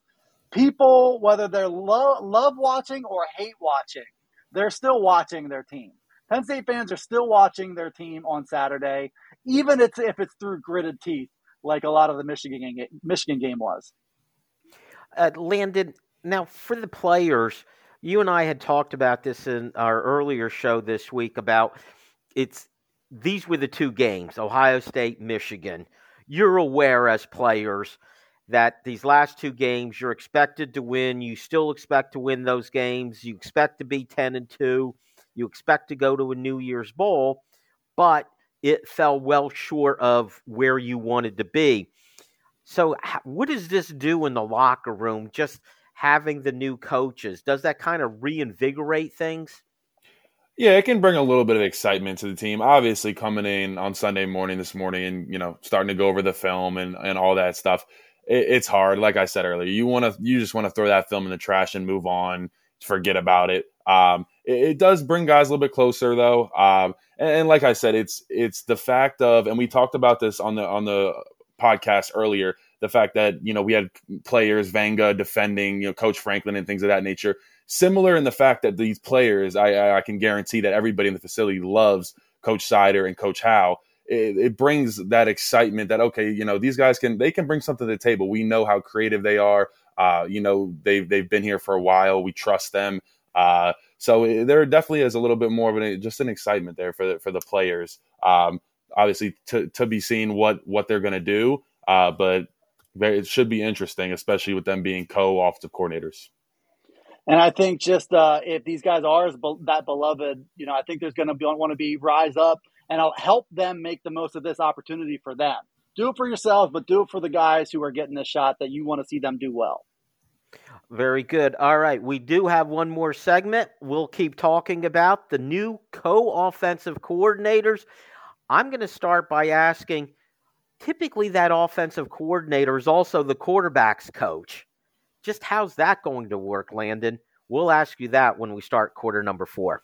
[SPEAKER 4] people, whether they're lo- love watching or hate watching, they're still watching their team. Penn State fans are still watching their team on Saturday, even if it's through gritted teeth like a lot of the Michigan game, Michigan game was.
[SPEAKER 2] Uh, Landon, now for the players, You and I had talked about this in our earlier show this week about it's these were the two games, Ohio State, Michigan. You're aware as players that these last two games you're expected to win. You still expect to win those games. You expect to be 10 and 2. You expect to go to a New Year's Bowl, but it fell well short of where you wanted to be. So, what does this do in the locker room? Just having the new coaches, does that kind of reinvigorate things?
[SPEAKER 3] Yeah, it can bring a little bit of excitement to the team. Obviously, coming in on Sunday morning this morning and you know starting to go over the film and and all that stuff, it, it's hard. Like I said earlier, you want to you just want to throw that film in the trash and move on, forget about it. Um, it, does bring guys a little bit closer though. Um, and, and like I said, it's it's the fact of, and we talked about this on the on the podcast earlier. The fact that you know we had players Vanga defending, you know, Coach Franklin and things of that nature. Similar in the fact that these players, I, I can guarantee that everybody in the facility loves Coach Seider and Coach Howle. It, it, brings that excitement that okay, you know, these guys can they can bring something to the table. We know how creative they are. Uh, you know, they've they've been here for a while. We trust them. Uh, so it, there definitely is a little bit more of an just an excitement there for the, for the players. Um, obviously, to to be seen what what they're going to do, uh, but it should be interesting, especially with them being co-offensive coordinators.
[SPEAKER 4] And I think just uh, if these guys are that beloved, you know, I think there's going to be want to be rise up and I'll help them make the most of this opportunity for them. Do it for yourself, but do it for the guys who are getting the shot that you want to see them do well.
[SPEAKER 2] Very good. All right, we do have one more segment. We'll keep talking about the new co-offensive coordinators. I'm going to start by asking typically that offensive coordinator is also the quarterback's coach. Just how's that going to work, Landon? We'll ask you that when we start quarter number four.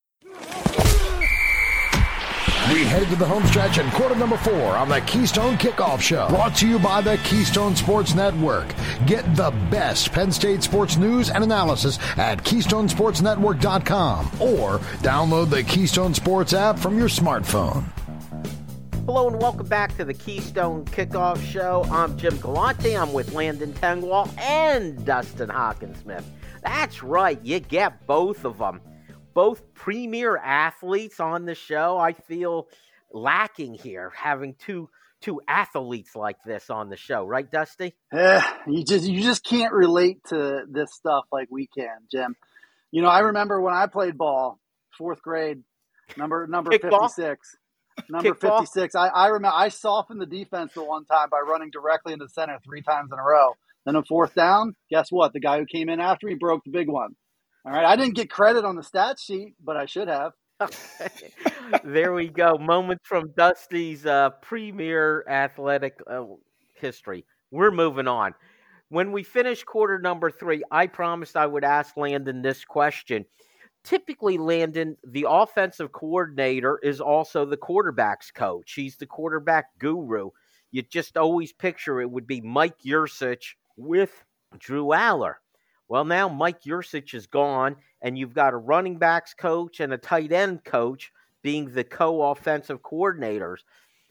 [SPEAKER 1] We head to the home stretch and quarter number four on the Keystone Kickoff Show. Brought to you by the Keystone Sports Network. Get the best Penn State sports news and analysis at KeystonesportsNetwork.com or download the Keystone Sports app from your smartphone.
[SPEAKER 2] Hello and welcome back to the Keystone Kickoff Show. I'm Jim Galante. I'm with Landon Tengwall and Dustin Hockensmith. That's right, you get both of them both premier athletes on the show. I feel lacking here having two two athletes like this on the show, right, Dusty?
[SPEAKER 4] Yeah, you just you just can't relate to this stuff like we can, Jim. You know, I remember when I played ball, fourth grade, number number fifty six. Number fifty six. I, I remember I softened the defense the one time by running directly into the center three times in a row. Then a fourth down, guess what? The guy who came in after me broke the big one. All right, I didn't get credit on the stat sheet, but I should have.
[SPEAKER 2] there we go. Moments from Dusty's uh, premier athletic uh, history. We're moving on. When we finish quarter number three, I promised I would ask Landon this question. Typically, Landon, the offensive coordinator is also the quarterback's coach. He's the quarterback guru. You just always picture it would be Mike Yurcich with Drew Allar. Well, now Mike Yurcich is gone, and you've got a running backs coach and a tight end coach being the co offensive coordinators.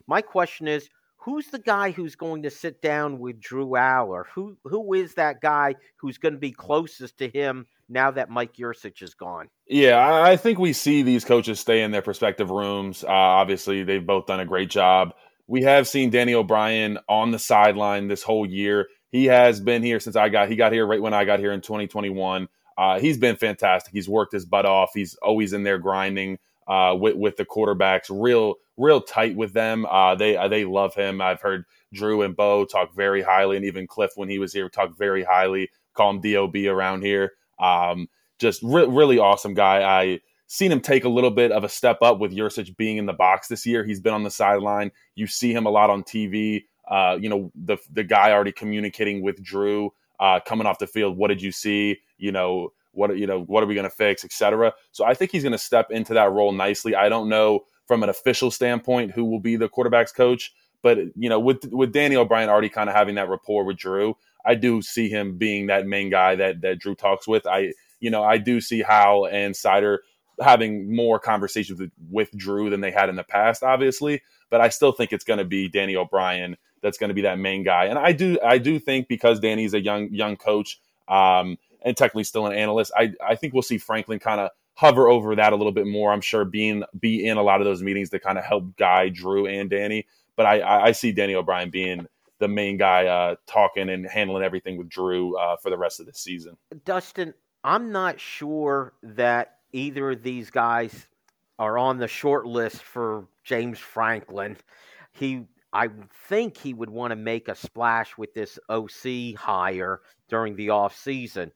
[SPEAKER 2] My question is who's the guy who's going to sit down with Drew Allar? Who who is that guy who's going to be closest to him now that Mike Yurcich is gone?
[SPEAKER 3] Yeah, I think we see these coaches stay in their prospective rooms. Uh, obviously, they've both done a great job. We have seen Danny O'Brien on the sideline this whole year. He has been here since I got. He got here right when I got here in 2021. Uh, he's been fantastic. He's worked his butt off. He's always in there grinding uh, with with the quarterbacks. Real real tight with them. Uh, they uh, they love him. I've heard Drew and Bo talk very highly, and even Cliff when he was here talk very highly. Call him Dob around here. Um, just re- really awesome guy. I seen him take a little bit of a step up with Yurcich being in the box this year. He's been on the sideline. You see him a lot on TV. Uh, you know the the guy already communicating with Drew uh, coming off the field. What did you see? You know what you know what are we going to fix, etc. So I think he's going to step into that role nicely. I don't know from an official standpoint who will be the quarterbacks coach, but you know with with Danny O'Brien already kind of having that rapport with Drew, I do see him being that main guy that that Drew talks with. I you know I do see Howle and Seider having more conversations with, with Drew than they had in the past, obviously. But I still think it's going to be Danny O'Brien that's going to be that main guy. And I do I do think because Danny's a young young coach. Um, and technically still an analyst. I, I think we'll see Franklin kind of hover over that a little bit more. I'm sure being be in a lot of those meetings to kind of help guide Drew and Danny. But I, I see Danny O'Brien being the main guy uh, talking and handling everything with Drew uh, for the rest of the season.
[SPEAKER 2] Dustin, I'm not sure that either of these guys are on the short list for James Franklin. He I think he would want to make a splash with this OC hire during the off season.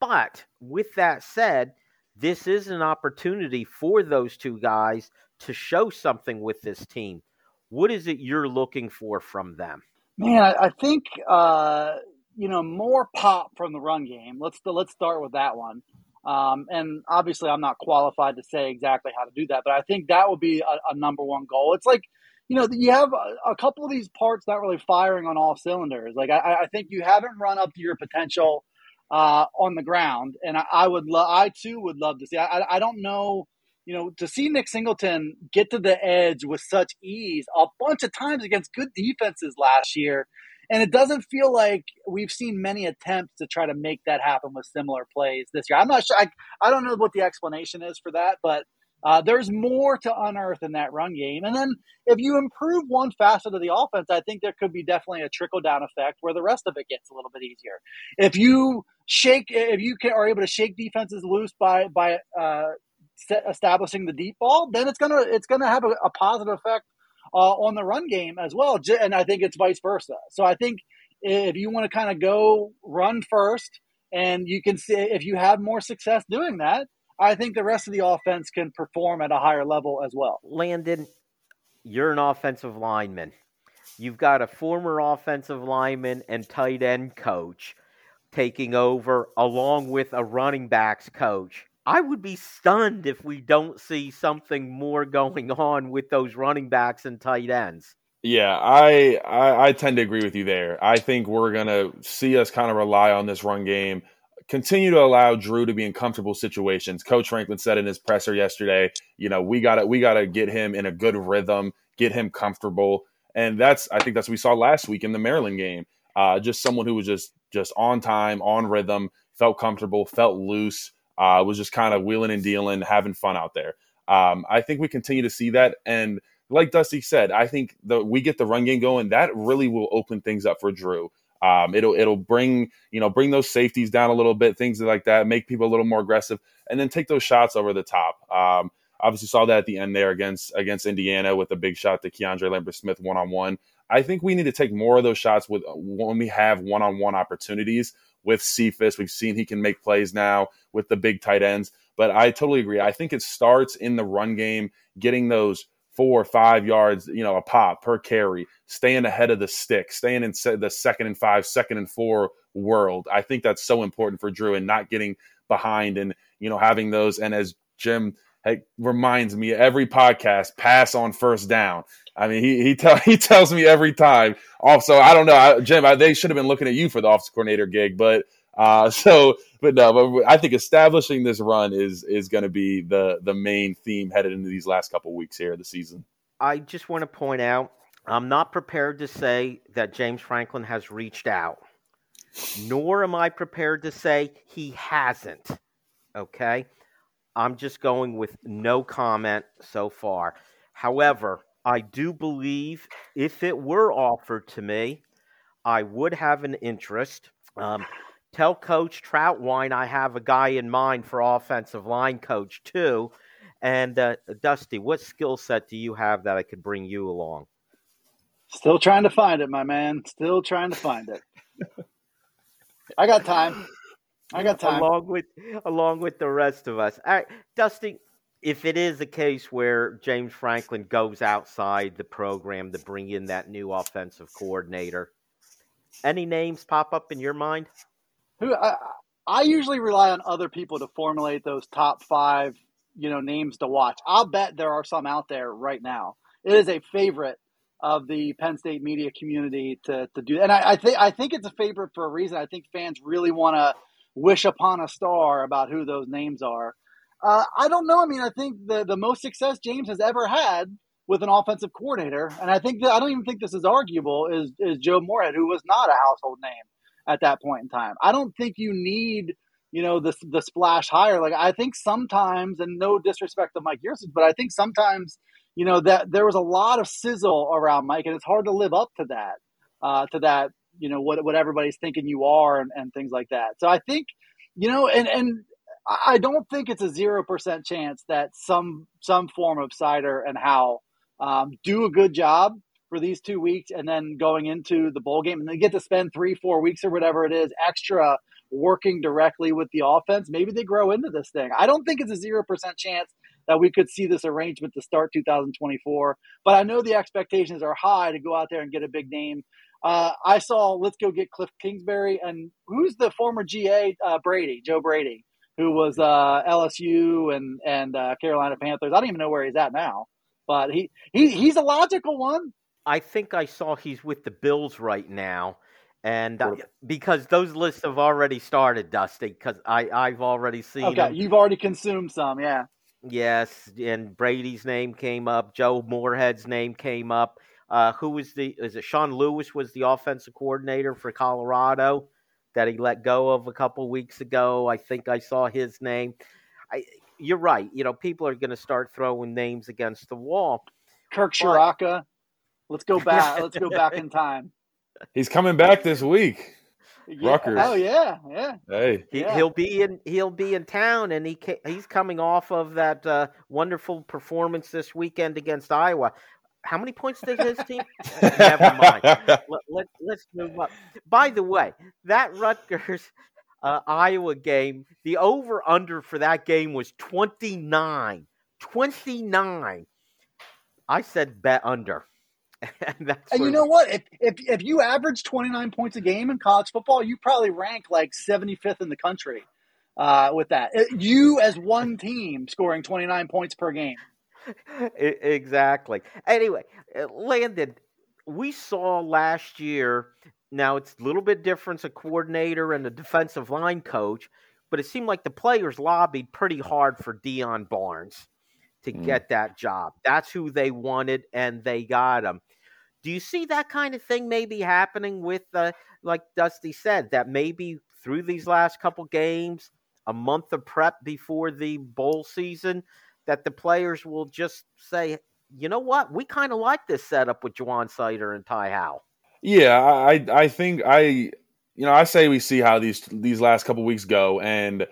[SPEAKER 2] But with that said, this is an opportunity for those two guys to show something with this team. What is it you're looking for from them?
[SPEAKER 4] Man, I, I think uh, you know more pop from the run game. Let's let's start with that one. Um, and obviously, I'm not qualified to say exactly how to do that, but I think that would be a, a number one goal. It's like you know you have a, a, couple of these parts not really firing on all cylinders. Like I, I think you haven't run up to your potential uh, on the ground. And I, I would love, I too would love to see. I, I don't know, you know, to see Nick Singleton get to the edge with such ease a bunch of times against good defenses last year. And it doesn't feel like we've seen many attempts to try to make that happen with similar plays this year. I'm not sure. I, I don't know what the explanation is for that, but uh, there's more to unearth in that run game. And then if you improve one facet of the offense, I think there could be definitely a trickle down effect where the rest of it gets a little bit easier. If you shake, if you can, are able to shake defenses loose by by uh, establishing the deep ball, then it's gonna it's gonna have a, a positive effect uh, on the run game as well. And I think it's vice versa. So I think if you want to kind of go run first, and you can see if you have more success doing that I think the rest of the offense can perform at a higher level as well.
[SPEAKER 2] Landon, you're an offensive lineman. You've got a former offensive lineman and tight end coach taking over along with a running backs coach. I would be stunned if we don't see something more going on with those running backs and tight ends.
[SPEAKER 3] Yeah, I, I, I tend to agree with you there. I think we're gonna see us kind of rely on this run game continue to allow Drew to be in comfortable situations. Coach Franklin said in his presser yesterday, you know, we got to we got to get him in a good rhythm, get him comfortable, and that's I think that's what we saw last week in the Maryland game. Uh, just someone who was just just on time, on rhythm, felt comfortable, felt loose, uh, was just kind of wheeling and dealing, having fun out there. Um, I think we continue to see that, and like Dusty said, I think the we get the run game going. That really will open things up for Drew. Um, it'll it'll bring you know bring those safeties down a little bit, things like that, make people a little more aggressive, and then take those shots over the top. Um, obviously, saw that at the end there against against Indiana with a big shot to KeAndre Lambert-Smith one on one. I think we need to take more of those shots with when we have one on one opportunities with Cephus. We've seen he can make plays now with the big tight ends. But I totally agree. I think it starts in the run game, getting those four or five yards, you know, a pop per carry, staying ahead of the stick, staying in the second and five, second and four world. I think that's so important for Drew and not getting behind and, you know, having those. And as Jim hey, reminds me every podcast, pass on first down. I mean, he he, tell, he tells me every time. Also, I don't know, I, Jim, I, they should have been looking at you for the office coordinator gig, but Uh, so, but no, but I think establishing this run is is going to be the the main theme headed into these last couple weeks here of the season.
[SPEAKER 2] I just want to point out I'm not prepared to say that James Franklin has reached out, nor am I prepared to say he hasn't. Okay? I'm just going with no comment so far. However, I do believe if it were offered to me, I would have an interest. Um, tell Coach Trautwein I have a guy in mind for offensive line coach too. And uh, Dusty, what skill set do you have that I could bring you along?
[SPEAKER 4] Still trying to find it, my man. Still trying to find it. I got time. I got time.
[SPEAKER 2] Along with along with the rest of us. All right, Dusty, if it is a case where James Franklin goes outside the program to bring in that new offensive coordinator, any names pop up in your mind?
[SPEAKER 4] Who I, I usually rely on other people to formulate those top five, you know, names to watch. I'll bet there are some out there right now. It is a favorite of the Penn State media community to, to do. And I, I think I think it's a favorite for a reason. I think fans really want to wish upon a star about who those names are. Uh, I don't know. I mean, I think the the most success James has ever had with an offensive coordinator, and I think that I don't even think this is arguable, is is Joe Moorhead, who was not a household name at that point in time. I don't think you need you know the the splash hire. Like I think sometimes, and no disrespect to Mike Yurcich, but I think sometimes you know that there was a lot of sizzle around Mike, and it's hard to live up to that, uh, to that you know what what everybody's thinking you are and, and things like that. So I think you know, and and I don't think it's a zero percent chance that some some form of Seider and Howle um, do a good job for these two weeks, and then going into the bowl game, and they get to spend three, four weeks or whatever it is extra working directly with the offense. Maybe they grow into this thing. I don't think it's a zero percent chance that we could see this arrangement to start 2024, but I know the expectations are high to go out there and get a big name. Uh, I saw let's go get Cliff Kingsbury and who's the former GA uh, Brady, Joe Brady who was uh, LSU and and uh, Carolina Panthers. I don't even know where he's at now, but he, he he's a logical one.
[SPEAKER 2] I think I saw he's with the Bills right now, and uh, because those lists have already started, Dusty. Because I I've already seen.
[SPEAKER 4] Okay, them. you've already consumed some, yeah.
[SPEAKER 2] Yes, and Brady's name came up. Joe Moorhead's name came up. Uh, who was the? Is it Sean Lewis was the offensive coordinator for Colorado? that he let go of a couple weeks ago. I think I saw his name. I, you're right. You know, people are going to start throwing names against the wall.
[SPEAKER 4] Kirk Ciarrocca. Let's go back. let's go back in time.
[SPEAKER 3] He's coming back this week.
[SPEAKER 4] Yeah. Rutgers. Oh yeah, yeah.
[SPEAKER 3] Hey,
[SPEAKER 2] he,
[SPEAKER 3] yeah.
[SPEAKER 2] will be in. He'll be in town, and he he's coming off of that uh, wonderful performance this weekend against Iowa how many points did his team? Never mind. Let, let, us move up. By the way, that Rutgers uh, Iowa game, the over under for that game was 29. 29. I said bet under.
[SPEAKER 4] and, and you know what? If, if if you average 29 points a game in college football, you probably rank like 75th in the country uh, with that. You as one team scoring 29 points per game
[SPEAKER 2] exactly. Anyway, uh, Landon, we saw last year. Now it's a little bit different, a coordinator and a defensive line coach, but it seemed like the players lobbied pretty hard for Deion Barnes to mm. get that job. That's who they wanted, and they got him. Do you see that kind of thing maybe happening with, uh, like Dusty said, that maybe through these last couple games, a month of prep before the bowl season, that the players will just say, you know what, we kind of like this setup with Ja'Juan Seider and Ty Howle.
[SPEAKER 3] Yeah, I I think I you know I say we see how these these last couple weeks go, and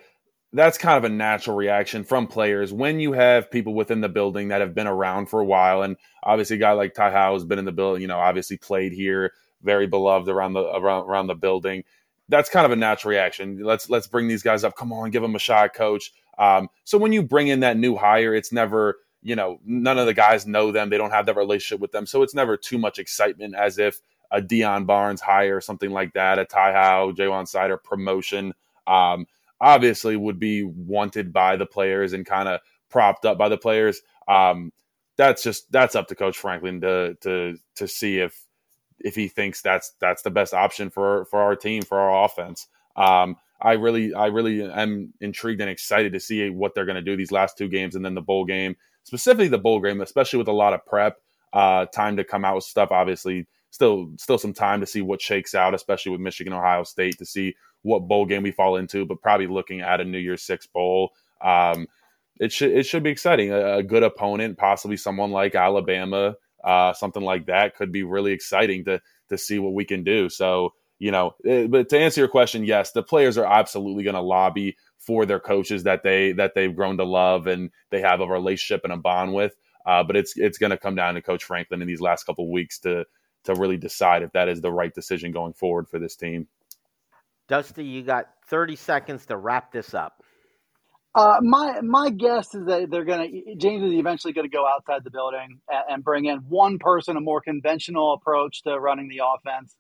[SPEAKER 3] that's kind of a natural reaction from players when you have people within the building that have been around for a while, and obviously a guy like Ty Howle has been in the building, you know, obviously played here, very beloved around the around around the building. That's kind of a natural reaction. Let's let's bring these guys up. Come on, give them a shot, coach. Um, so when you bring in that new hire, it's never, you know, none of the guys know them. They don't have that relationship with them. So it's never too much excitement as if a Deion Barnes hire or something like that, a Ty Howle, Ja'Juan Seider promotion, um, obviously would be wanted by the players and kind of propped up by the players. Um, that's just that's up to Coach Franklin to to to see if if he thinks that's that's the best option for for our team for our offense. Um, I really, I really am intrigued and excited to see what they're going to do these last two games and then the bowl game, specifically the bowl game, especially with a lot of prep, uh, time to come out with stuff. Obviously, still, still some time to see what shakes out, especially with Michigan, Ohio State, to see what bowl game we fall into. But probably looking at a New Year's Six bowl. Um, it should it should be exciting. A, a good opponent, possibly someone like Alabama, uh, something like that, could be really exciting to to see what we can do. So you know, it, eh, but to answer your question, yes, the players are absolutely going to lobby for their coaches that they that they've grown to love and they have a relationship and a bond with. Uh, but it's it's going to come down to Coach Franklin in these last couple weeks to to really decide if that is the right decision going forward for this team.
[SPEAKER 2] Dusty, you got 30 seconds to wrap this up.
[SPEAKER 4] Uh, my my guess is that they're gonna James is eventually going to go outside the building and, and, bring in one person, a more conventional approach to running the offense.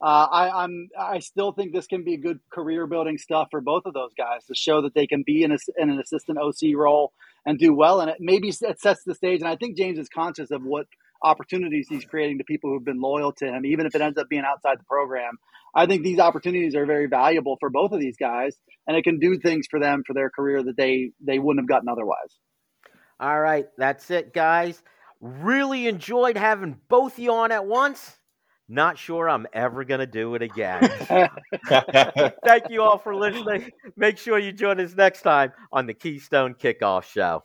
[SPEAKER 4] Uh, I, I'm I still think this can be good career building stuff for both of those guys to show that they can be in, a, in an assistant OC role and do well in it. Maybe it sets the stage, and I think James is conscious of what opportunities he's creating to people who've been loyal to him, even if it ends up being outside the program. I think these opportunities are very valuable for both of these guys, and it can do things for them for their career that they they wouldn't have gotten otherwise.
[SPEAKER 2] All right, that's it, guys. Really enjoyed having both you on at once. Not sure I'm ever going to do it again. Thank you all for listening. Make sure you join us next time on the Keystone Kickoff Show.